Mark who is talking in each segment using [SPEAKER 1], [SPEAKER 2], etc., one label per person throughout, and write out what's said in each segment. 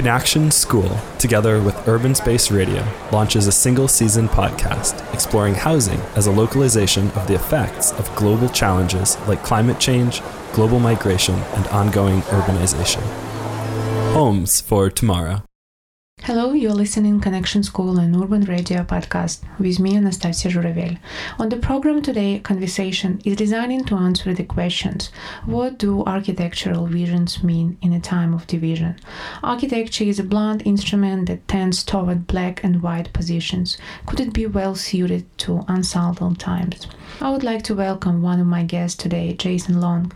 [SPEAKER 1] Connection School, together with Urban Space Radio, launches a single season podcast exploring housing as a localization of the effects of global challenges like climate change, global migration, and ongoing urbanization. Homes for Tomorrow.
[SPEAKER 2] Hello, you're listening Connection School and Urban Radio podcast with me, Anastasia Zhuravell. On the program today, conversation is designed to answer the questions What do architectural visions mean in a time of division? Architecture is a blunt instrument that tends toward black and white positions. Could it be well suited to unsettled times? I would like to welcome one of my guests today, Jason Long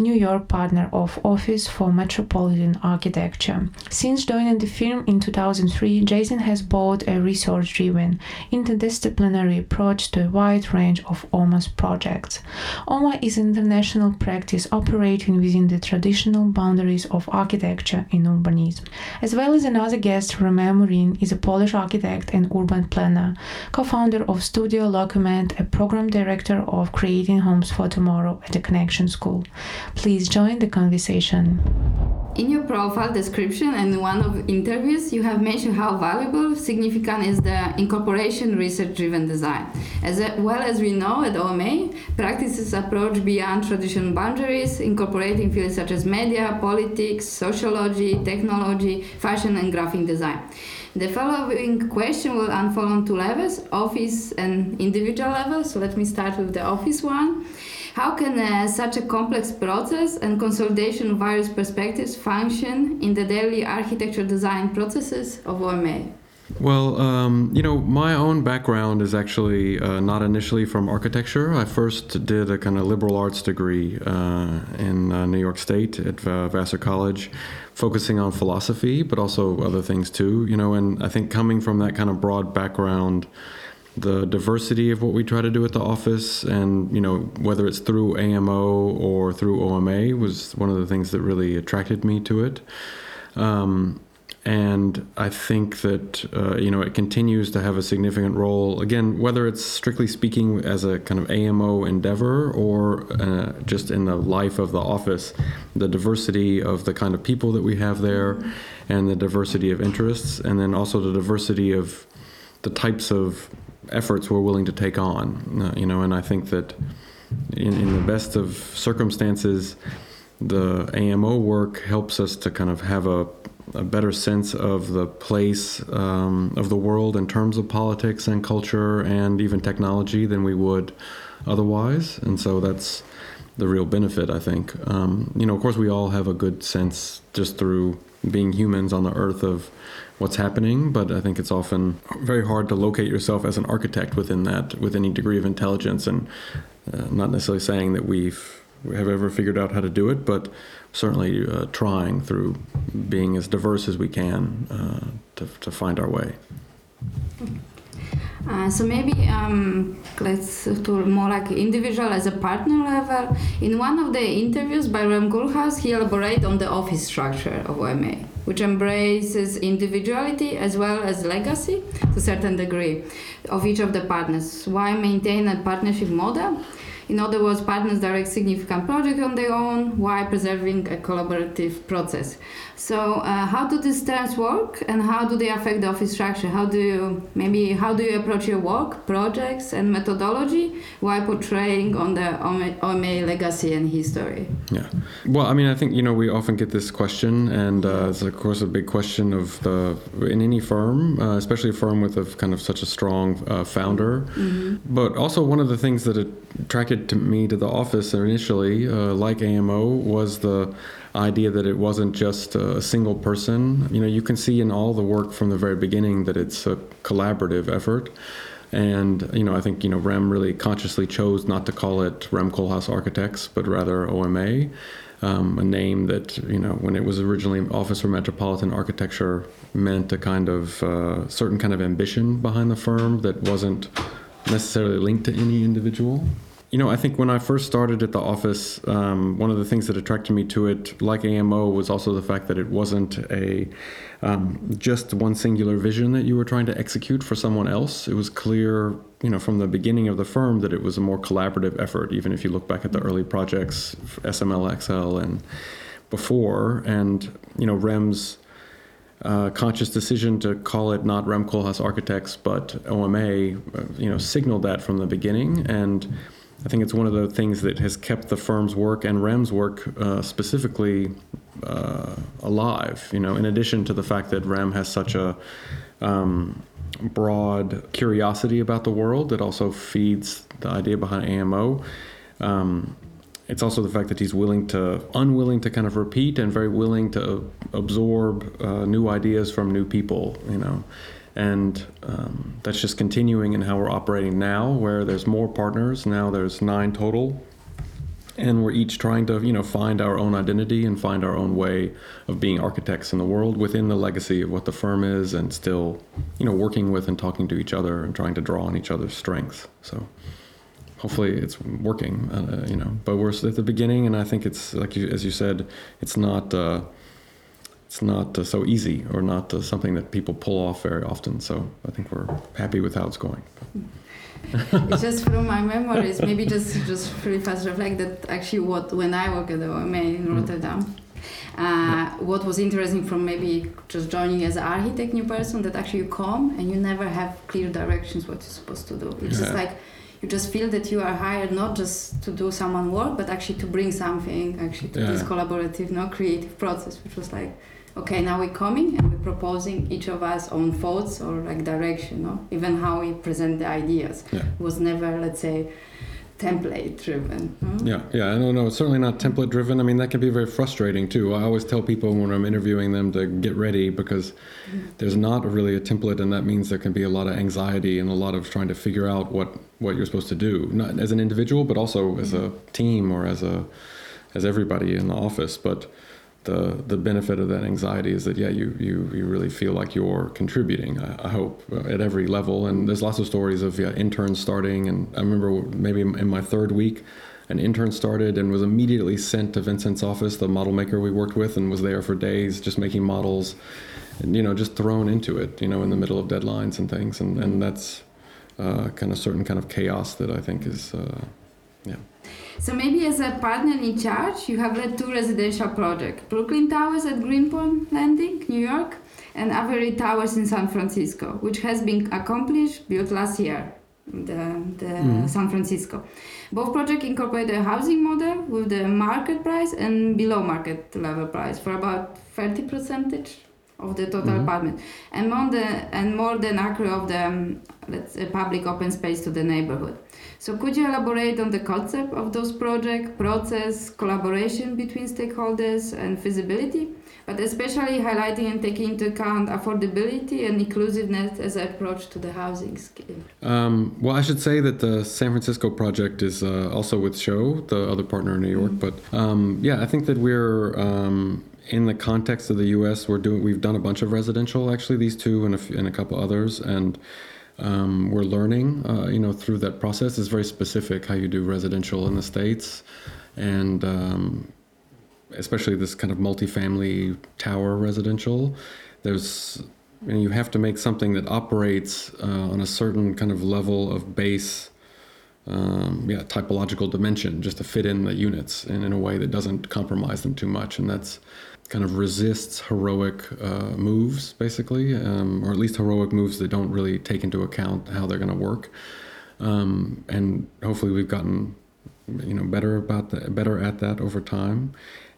[SPEAKER 2] New York partner of Office for Metropolitan Architecture. Since joining the firm in 2003, Jason has brought a research driven, interdisciplinary approach to a wide range of OMA's projects. OMA is an international practice operating within the traditional boundaries of architecture and urbanism. As well as another guest, Rem Morin is a Polish architect and urban planner, co founder of Studio Locument, a program director of Creating Homes for Tomorrow at the Connection School. Please join the conversation.
[SPEAKER 3] In your profile description and one of interviews, you have mentioned how valuable, significant is the incorporation research-driven design. As well as we know at OMA, practices approach beyond traditional boundaries, incorporating fields such as media, politics, sociology, technology, fashion, and graphic design. The following question will unfold on two levels, office and individual level. So let me start with the office one. How can uh, such a complex process and consolidation of various perspectives function in the daily architecture design processes of OMA?
[SPEAKER 4] Well, um, you know, my own background is actually uh, not initially from architecture. I first did a kind of liberal arts degree uh, in uh, New York State at Vassar College, focusing on philosophy, but also other things too, you know, and I think coming from that kind of broad background, the diversity of what we try to do at the office and you know whether it's through AMO or through OMA was one of the things that really attracted me to it. Um, and I think that uh, you know it continues to have a significant role again whether it's strictly speaking as a kind of AMO endeavor or uh, just in the life of the office the diversity of the kind of people that we have there and the diversity of interests and then also the diversity of the types of efforts we're willing to take on. Uh, you know, and I think that in, in the best of circumstances, the AMO work helps us to kind of have a, a better sense of the place um, of the world in terms of politics and culture and even technology than we would otherwise. And so that's the real benefit, I think. Um, you know, of course, we all have a good sense just through being humans on the earth of what's happening, but I think it's often very hard to locate yourself as an architect within that, with any degree of intelligence. And uh, not necessarily saying that we've we have ever figured out how to do it, but certainly uh, trying through being as diverse as we can uh, to, to find our way.
[SPEAKER 3] Uh, so maybe um, let's to more like individual as a partner level. In one of the interviews by Rem Koolhaas, he elaborated on the office structure of OMA, which embraces individuality as well as legacy to a certain degree of each of the partners. Why maintain a partnership model? In other words, partners direct significant projects on their own while preserving a collaborative process. So, uh, how do these terms work, and how do they affect the office structure? How do you maybe how do you approach your work, projects, and methodology while portraying on the OMA legacy and history?
[SPEAKER 4] Yeah, well, I mean, I think you know we often get this question, and uh, it's of course a big question of the in any firm, uh, especially a firm with a kind of such a strong uh, founder. Mm-hmm. But also one of the things that attracted to me to the office initially, uh, like AMO, was the idea that it wasn't just a single person. You know, you can see in all the work from the very beginning that it's a collaborative effort. And you know, I think you know Rem really consciously chose not to call it Rem Koolhaas Architects, but rather OMA, um, a name that you know when it was originally Office for Metropolitan Architecture meant a kind of uh, certain kind of ambition behind the firm that wasn't necessarily linked to any individual. You know, I think when I first started at the office, um, one of the things that attracted me to it, like AMO, was also the fact that it wasn't a um, just one singular vision that you were trying to execute for someone else. It was clear, you know, from the beginning of the firm that it was a more collaborative effort. Even if you look back at the early projects, SML XL and before, and you know, Rem's uh, conscious decision to call it not Rem Koolhaas Architects but OMA, uh, you know, signaled that from the beginning, and I think it's one of the things that has kept the firm's work and Rem's work uh, specifically uh, alive. You know, in addition to the fact that Rem has such a um, broad curiosity about the world it also feeds the idea behind AMO. Um, it's also the fact that he's willing to, unwilling to kind of repeat and very willing to absorb uh, new ideas from new people, you know. And um, that's just continuing in how we're operating now, where there's more partners. Now there's nine total. And we're each trying to, you know, find our own identity and find our own way of being architects in the world within the legacy of what the firm is, and still, you know, working with and talking to each other and trying to draw on each other's strengths. So hopefully it's working, uh, you know. But we're at the beginning, and I think it's like you, as you said, it's not uh, it's not uh, so easy or not uh, something that people pull off very often. So I think we're happy with how it's going.
[SPEAKER 3] it's just from my memories, maybe just just really fast reflect that actually what when I work at the OMA in mm. Rotterdam. Uh, what was interesting from maybe just joining as an architect new person that actually you come and you never have clear directions what you're supposed to do. It's yeah. just like you just feel that you are hired not just to do someone work but actually to bring something actually to yeah. this collaborative no creative process which was like okay now we're coming and we're proposing each of us own thoughts or like direction no even how we present the ideas yeah. was never let's say template driven.
[SPEAKER 4] Yeah, yeah, I don't know. It's certainly not template driven. I mean, that can be very frustrating too. I always tell people when I'm interviewing them to get ready because mm-hmm. there's not really a template, and that means there can be a lot of anxiety and a lot of trying to figure out what what you're supposed to do, not as an individual, but also as a mm-hmm. team or as a as everybody in the office. But the the benefit of that anxiety is that yeah you you, you really feel like you're contributing I, I, hope at every level. And there's lots of stories of yeah, interns starting. And I remember maybe in my third week an intern started and was immediately sent to Vincent's office the model maker we worked with and was there for days just making models and you know just thrown into it you know in the middle of deadlines and things. And and that's uh, kind of certain kind of chaos that I think is uh, yeah
[SPEAKER 3] so maybe as a partner in charge, you have led two residential projects, Brooklyn Towers at Greenpoint Landing, New York, and Avery Towers in San Francisco, which has been accomplished, built last year, the, the mm. San Francisco. Both projects incorporate a housing model with the market price and below market level price for about 30 percentage of the total mm-hmm. apartment and more than and more than accurate of the um, let's say public open space to the neighborhood so could you elaborate on the concept of those project, process, collaboration between stakeholders and feasibility, but especially highlighting and taking into account affordability and inclusiveness as an approach to the housing scheme?
[SPEAKER 4] Um, well, I should say that the San Francisco project is uh, also with Sho, the other partner in New York. Mm-hmm. But um, yeah, I think that we're um, in the context of the U.S. We're doing we've done a bunch of residential actually these two and a, few, and a couple others and um, we're learning, uh, you know, through that process. It's very specific how you do residential in the states, and um, especially this kind of multifamily tower residential. There's you, know, you have to make something that operates uh, on a certain kind of level of base. Um, yeah, typological dimension just to fit in the units and in a way that doesn't compromise them too much. And that's kind of resists heroic uh, moves, basically, um, or at least heroic moves that don't really take into account how they're going to work. Um, and hopefully, we've gotten you know better about that, better at that over time.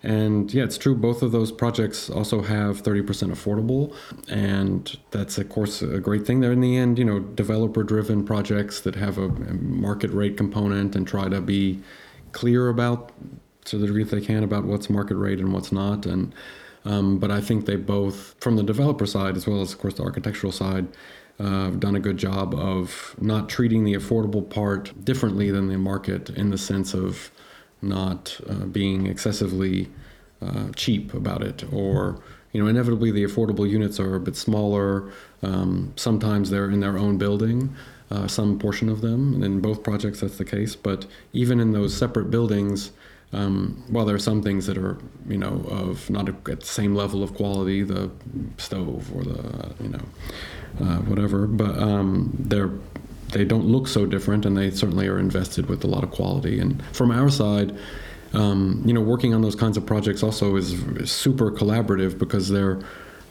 [SPEAKER 4] And yeah, it's true. Both of those projects also have 30% affordable, and that's of course a great thing. They're in the end, you know, developer-driven projects that have a market rate component and try to be clear about to the degree that they can about what's market rate and what's not. And um, but I think they both, from the developer side as well as of course the architectural side, uh, have done a good job of not treating the affordable part differently than the market in the sense of not uh, being excessively uh, cheap about it or you know inevitably the affordable units are a bit smaller. Um, sometimes they're in their own building uh, some portion of them. And in both projects that's the case. But even in those separate buildings um, while there are some things that are, you know, of not at the same level of quality, the stove or the, you know, uh, whatever, but um, they're they don't look so different, and they certainly are invested with a lot of quality. And from our side, um, you know, working on those kinds of projects also is, is super collaborative because they're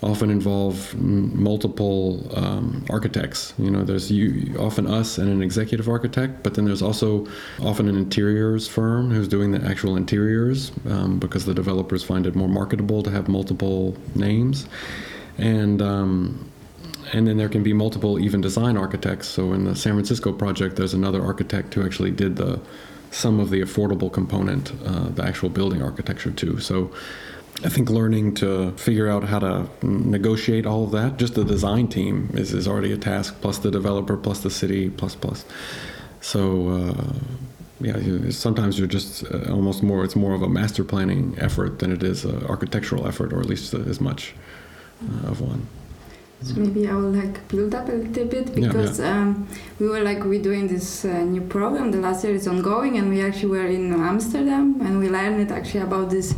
[SPEAKER 4] often involve multiple um, architects. You know, there's you, often us and an executive architect, but then there's also often an interiors firm who's doing the actual interiors um, because the developers find it more marketable to have multiple names. And um, and then there can be multiple even design architects. So in the San Francisco project, there's another architect who actually did the some of the affordable component, uh, the actual building architecture too. So I think learning to figure out how to negotiate all of that, just the design team is, is already a task, plus the developer, plus the city, plus plus. So uh, yeah, sometimes you're just uh, almost more. It's more of a master planning effort than it is an architectural effort, or at least as much uh, of one.
[SPEAKER 3] So maybe I will like build up a little bit because yeah, yeah. Um, we were like we doing this uh, new program. The last year is ongoing, and we actually were in Amsterdam, and we learned actually about this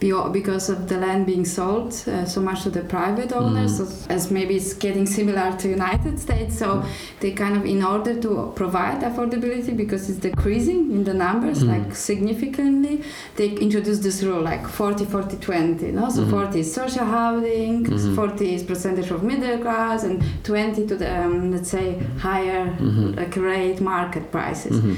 [SPEAKER 3] because of the land being sold uh, so much to the private owners, mm. as maybe it's getting similar to United States. So mm. they kind of, in order to provide affordability, because it's decreasing in the numbers mm. like significantly, they introduced this rule like 40, 40, 20. No? So mm-hmm. 40 is social housing, mm-hmm. 40 is percentage of middle class, and 20 to the um, let's say higher mm-hmm. like rate market prices. Mm-hmm.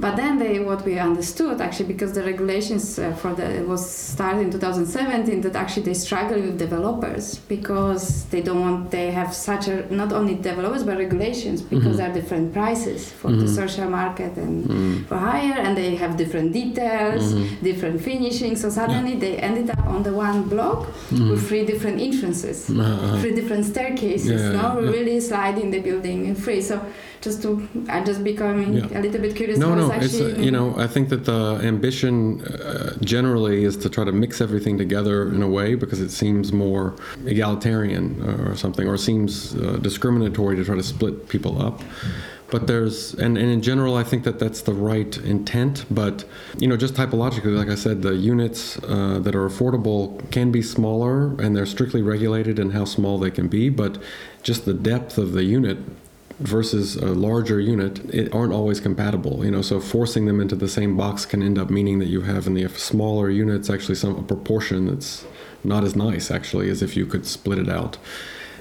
[SPEAKER 3] But then they, what we understood actually, because the regulations uh, for the was started in 2017, that actually they struggle with developers because they don't want they have such a not only developers but regulations because mm-hmm. there are different prices for mm-hmm. the social market and mm-hmm. for hire, and they have different details, mm-hmm. different finishing. So suddenly yeah. they ended up on the one block mm-hmm. with three different entrances, uh-huh. three different staircases. Yeah, no, yeah. really sliding the building in free. So just to just becoming yeah. a little bit curious.
[SPEAKER 4] No, no, it's uh, you know I think that the ambition uh, generally is to try to mix everything together in a way because it seems more egalitarian or something, or seems uh, discriminatory to try to split people up. But there's and, and in general I think that that's the right intent. But you know just typologically, like I said, the units uh, that are affordable can be smaller and they're strictly regulated in how small they can be. But just the depth of the unit versus a larger unit it aren't always compatible you know so forcing them into the same box can end up meaning that you have in the smaller units actually some a proportion that's not as nice actually as if you could split it out.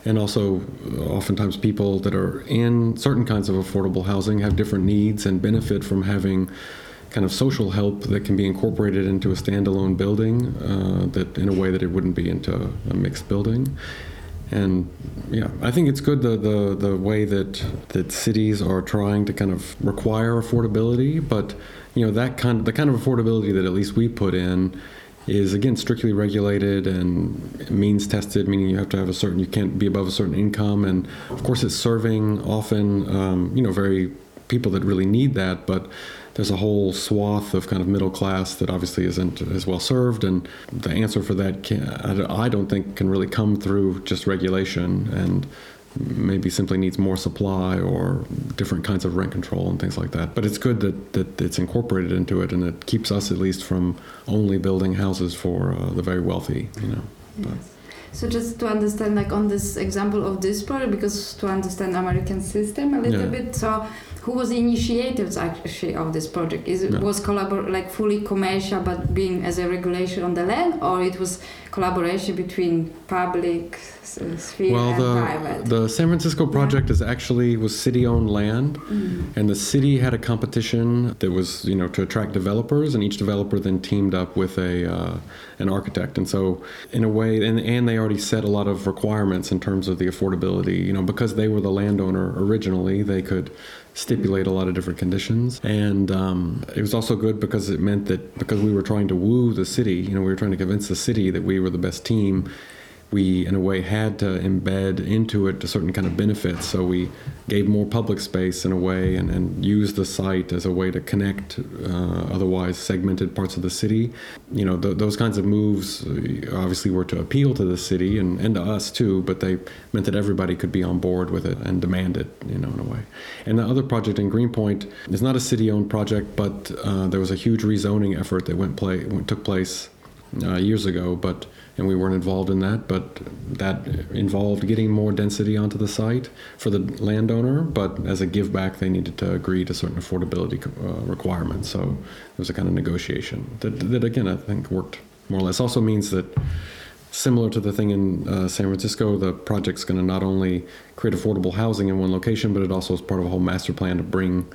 [SPEAKER 4] And also oftentimes people that are in certain kinds of affordable housing have different needs and benefit from having kind of social help that can be incorporated into a standalone building uh, that in a way that it wouldn't be into a mixed building and yeah, I think it's good the, the the way that that cities are trying to kind of require affordability, but you know that kind of, the kind of affordability that at least we put in is again strictly regulated and means tested, meaning you have to have a certain you can't be above a certain income, and of course it's serving often um, you know very people that really need that, but there's a whole swath of kind of middle class that obviously isn't as well served, and the answer for that can, I don't think can really come through just regulation and maybe simply needs more supply or different kinds of rent control and things like that. But it's good that, that it's incorporated into it and it keeps us at least from only building houses for uh, the very wealthy, you know. Yes.
[SPEAKER 3] So just to understand, like on this example of this project, because to understand American system a little yeah. bit, so who was the initiators actually of this project? Is it was collabor like fully commercial but being as a regulation on the land, or it was collaboration between public sphere
[SPEAKER 4] well,
[SPEAKER 3] and
[SPEAKER 4] the,
[SPEAKER 3] private?
[SPEAKER 4] the San Francisco project yeah. is actually was city-owned land, mm. and the city had a competition that was you know to attract developers, and each developer then teamed up with a uh, an architect, and so in a way, and and they already set a lot of requirements in terms of the affordability. You know, because they were the landowner originally, they could stipulate a lot of different conditions. And um, it was also good because it meant that because we were trying to woo the city, you know, we were trying to convince the city that we were the best team we in a way had to embed into it a certain kind of benefits. So we gave more public space in a way and, and used the site as a way to connect uh, otherwise segmented parts of the city. You know th- those kinds of moves uh, obviously were to appeal to the city and, and to us too but they meant that everybody could be on board with it and demand it you know in a way. And the other project in greenpoint is not a city owned project but uh, there was a huge rezoning effort that went play went, took place uh, years ago but and we weren't involved in that, but that involved getting more density onto the site for the landowner. But as a give back, they needed to agree to certain affordability uh, requirements. So it was a kind of negotiation that, that, again, I think worked more or less. Also means that similar to the thing in uh, San Francisco, the project's going to not only create affordable housing in one location, but it also is part of a whole master plan to bring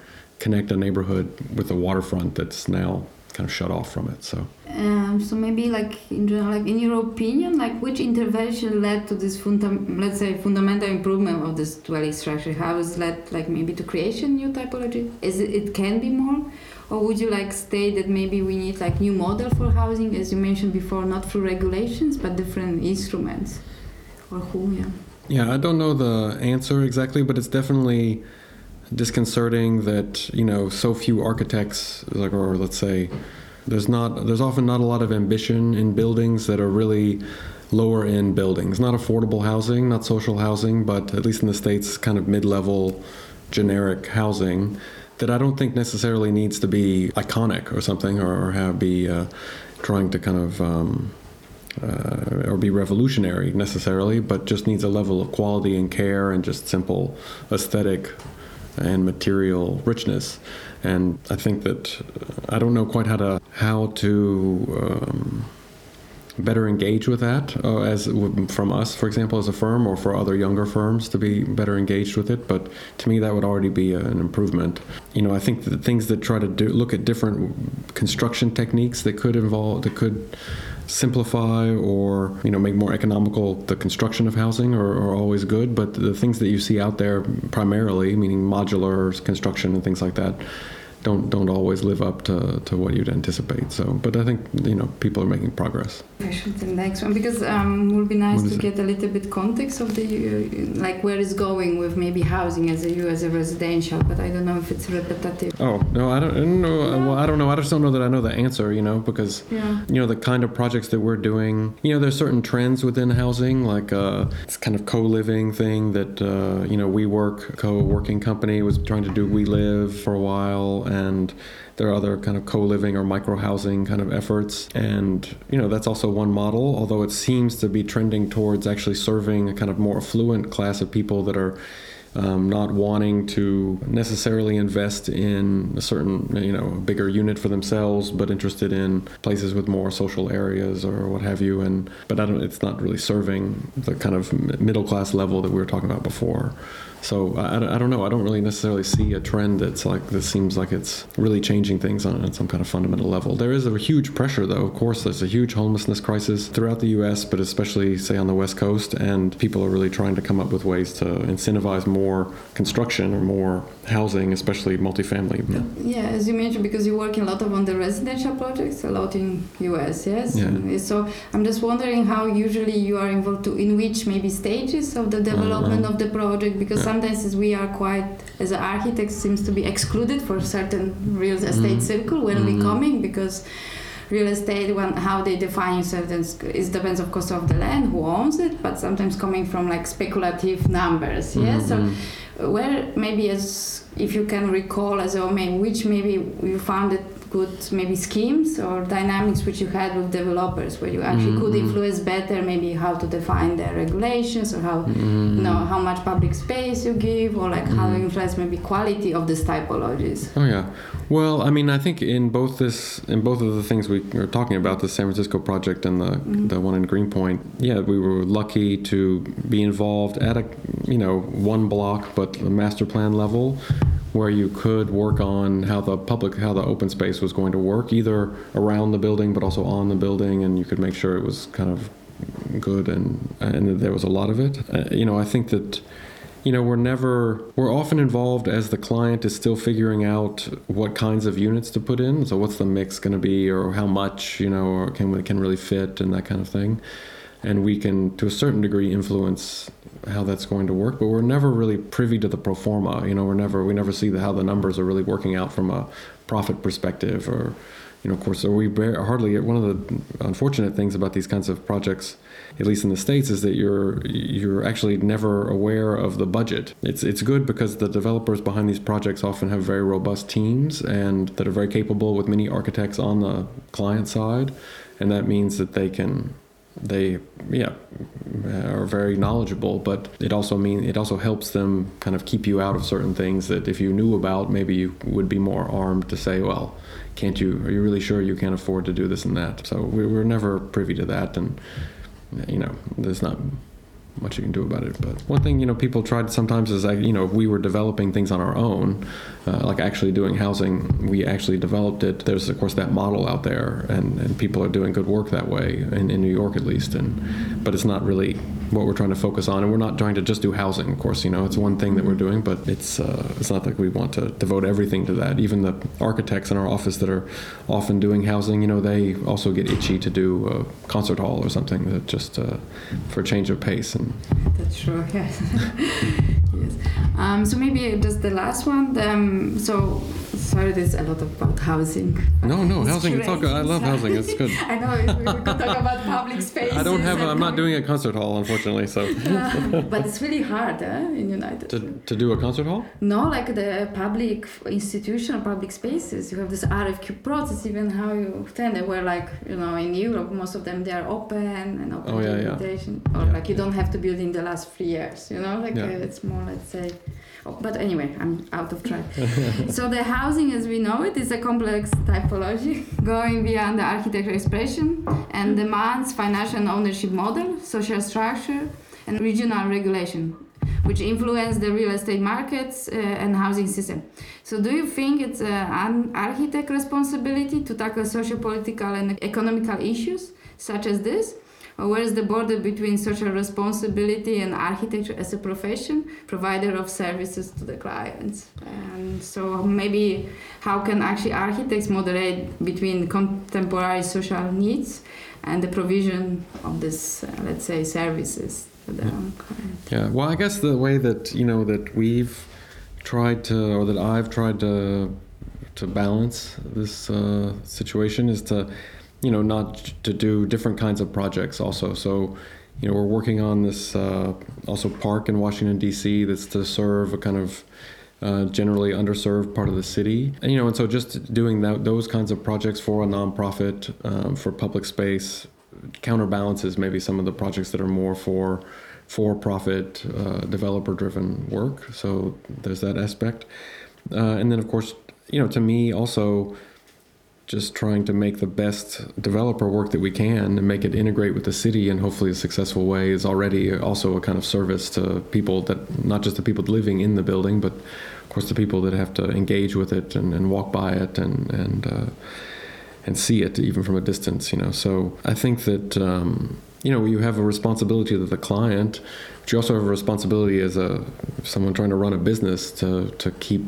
[SPEAKER 4] connect a neighborhood with a waterfront that's now kind of shut off from it. So,
[SPEAKER 3] um, so maybe like in general, like in your opinion, like which intervention led to this funda- let's say fundamental improvement of this dwelling structure? How is led like maybe to creation new typology? Is it, it can be more, or would you like state that maybe we need like new model for housing, as you mentioned before, not through regulations but different instruments, or who? Yeah.
[SPEAKER 4] Yeah, I don't know the answer exactly, but it's definitely disconcerting that you know so few architects like or let's say there's not there's often not a lot of ambition in buildings that are really lower end buildings. Not affordable housing not social housing but at least in the states kind of mid-level generic housing that I don't think necessarily needs to be iconic or something or, or have be uh, trying to kind of um, uh, or be revolutionary necessarily, but just needs a level of quality and care and just simple aesthetic and material richness. And I think that I don't know quite how to how to um, better engage with that uh, as from us, for example, as a firm, or for other younger firms to be better engaged with it. But to me, that would already be an improvement. You know, I think the things that try to do, look at different construction techniques that could involve that could simplify or you know make more economical the construction of housing are, are, always good but the things that you see out there primarily meaning modular construction and things like that don't don't always live up to, to what you'd anticipate. So, but I think you know people are making progress.
[SPEAKER 3] I should the next one because um, it would be nice to it? get a little bit context of the uh, like where it's going with maybe housing as a you as a residential. But I don't know if it's repetitive.
[SPEAKER 4] Oh no, I don't, I don't know. Yeah. Well, I don't know. I just don't know that I know the answer. You know, because
[SPEAKER 3] yeah.
[SPEAKER 4] you know the kind of projects that we're doing. You know, there's certain trends within housing, like uh, this kind of co-living thing that uh, you know WeWork co-working company was trying to do. WeLive for a while and there are other kind of co-living or micro-housing kind of efforts and you know that's also one model although it seems to be trending towards actually serving a kind of more affluent class of people that are um, not wanting to necessarily invest in a certain, you know, bigger unit for themselves, but interested in places with more social areas or what have you. And but I don't, it's not really serving the kind of middle class level that we were talking about before. So I, I don't know. I don't really necessarily see a trend that's like this seems like it's really changing things on, on some kind of fundamental level. There is a huge pressure, though. Of course, there's a huge homelessness crisis throughout the U.S., but especially say on the West Coast, and people are really trying to come up with ways to incentivize more construction or more housing, especially multifamily.
[SPEAKER 3] Yeah, yeah as you mentioned, because you work a lot of on the residential projects, a lot in U.S. Yes.
[SPEAKER 4] Yeah.
[SPEAKER 3] So I'm just wondering how usually you are involved to in which maybe stages of the development uh-huh. of the project because. Yeah sometimes we are quite as an architect seems to be excluded for certain real estate mm. circle when mm. we coming because real estate when how they define certain it depends of course of the land who owns it but sometimes coming from like speculative numbers yeah mm-hmm. so where maybe as if you can recall as a main which maybe you found it good maybe schemes or dynamics which you had with developers where you actually mm-hmm. could influence better maybe how to define their regulations or how mm-hmm. you know how much public space you give or like mm-hmm. how you influence maybe quality of these typologies
[SPEAKER 4] oh yeah well i mean i think in both this in both of the things we are talking about the san francisco project and the mm-hmm. the one in greenpoint yeah we were lucky to be involved at a you know one block but the master plan level where you could work on how the public, how the open space was going to work, either around the building but also on the building, and you could make sure it was kind of good and and there was a lot of it. Uh, you know, I think that you know we're never we're often involved as the client is still figuring out what kinds of units to put in so what's the mix going to be or how much you know or can can really fit and that kind of thing and we can to a certain degree influence how that's going to work but we're never really privy to the pro forma you know we're never we never see the, how the numbers are really working out from a profit perspective or you know of course so we hardly one of the unfortunate things about these kinds of projects at least in the states is that you're you're actually never aware of the budget. It's it's good because the developers behind these projects often have very robust teams and that are very capable with many architects on the client side and that means that they can they yeah are very knowledgeable but it also mean it also helps them kind of keep you out of certain things that if you knew about maybe you would be more armed to say well can't you are you really sure you can't afford to do this and that so we were never privy to that and you know, there's not much you can do about it. But one thing, you know, people tried sometimes is, like, you know, if we were developing things on our own, uh, like actually doing housing, we actually developed it. There's, of course, that model out there, and, and people are doing good work that way, in, in New York at least. And But it's not really what we're trying to focus on. And we're not trying to just do housing, of course, you know, it's one thing that we're doing, but it's, uh, it's not like we want to devote everything to that. Even the architects in our office that are often doing housing, you know, they also get itchy to do a concert hall or something that just uh, for a change of pace. And
[SPEAKER 3] That's true, yes. Um, so maybe just the last one. Um, so sorry, there's a lot about housing.
[SPEAKER 4] no, no,
[SPEAKER 3] It's
[SPEAKER 4] housing, it's all good. I love housing, it's good.
[SPEAKER 3] I know we, we could talk about public spaces.
[SPEAKER 4] I don't have,
[SPEAKER 3] and
[SPEAKER 4] I'm not doing a concert hall, unfortunately, so.
[SPEAKER 3] Uh, but it's really hard eh, in United.
[SPEAKER 4] To, to do a concert hall?
[SPEAKER 3] No, like the public institutional public spaces, you have this RFQ process, even how you tender. Where like you know in Europe, most of them they are open and open
[SPEAKER 4] Oh, yeah, yeah.
[SPEAKER 3] invitation, or
[SPEAKER 4] Yeah.
[SPEAKER 3] like you don't have to build in the last three years. You know, like
[SPEAKER 4] Yeah.
[SPEAKER 3] uh, it's more let's say. Oh, but anyway, I'm out of track. so the housing, as we know it, is a complex typology going beyond the architecture expression and demands financial and ownership model, social structure, and regional regulation which influence the real estate markets uh, and housing system. So, do you think it's uh, an architect responsibility to tackle social, political, and economical issues such as this? Or where is the border between social responsibility and architecture as a profession, provider of services to the clients? And so, maybe how can actually architects moderate between contemporary social needs and the provision of this, uh, let's say, services to the clients?
[SPEAKER 4] Yeah, well, I guess the way that, you know, that we've tried to, or that I've tried to, to balance this uh, situation is to, you know, not to do different kinds of projects also. So, you know, we're working on this uh, also park in Washington, D.C. that's to serve a kind of uh, generally underserved part of the city. And, you know, and so just doing that, those kinds of projects for a nonprofit, um, for public space, counterbalances maybe some of the projects that are more for for-profit uh, developer-driven work. So there's that aspect, uh, and then of course, you know, to me also just trying to make the best developer work that we can and make it integrate with the city in hopefully a successful way is already also a kind of service to people that not just the people living in the building, but of course the people that have to engage with it and, and walk by it and and uh, and see it even from a distance. You know, so I think that. Um, you know, you have a responsibility to the client, but you also have a responsibility as a someone trying to run a business to to keep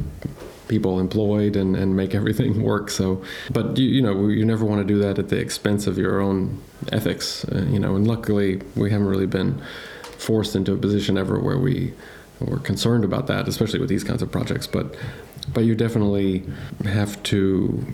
[SPEAKER 4] people employed and, and make everything work. So, but you, you know, you never want to do that at the expense of your own ethics. Uh, you know, and luckily we haven't really been forced into a position ever where we were concerned about that, especially with these kinds of projects. But but you definitely have to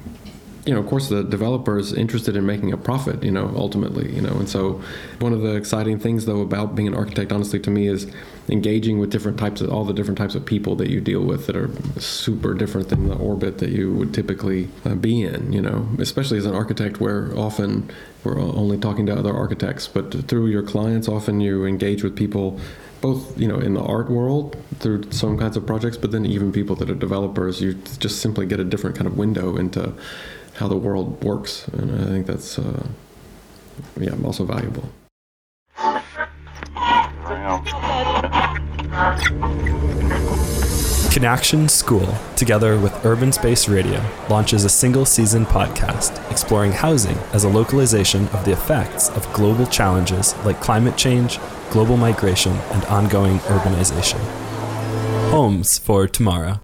[SPEAKER 4] you know, of course, the developer is interested in making a profit, you know, ultimately, you know. And so, one of the exciting things, though, about being an architect, honestly, to me, is engaging with different types of all the different types of people that you deal with that are super different than the orbit that you would typically uh, be in, you know, especially as an architect, where often we're only talking to other architects, but through your clients, often you engage with people both you know in the art world through some kinds of projects but then even people that are developers you just simply get a different kind of window into how the world works and i think that's uh, yeah also valuable
[SPEAKER 1] Connection School, together with Urban Space Radio, launches a single season podcast exploring housing as a localization of the effects of global challenges like climate change, global migration, and ongoing urbanization. Homes for Tomorrow.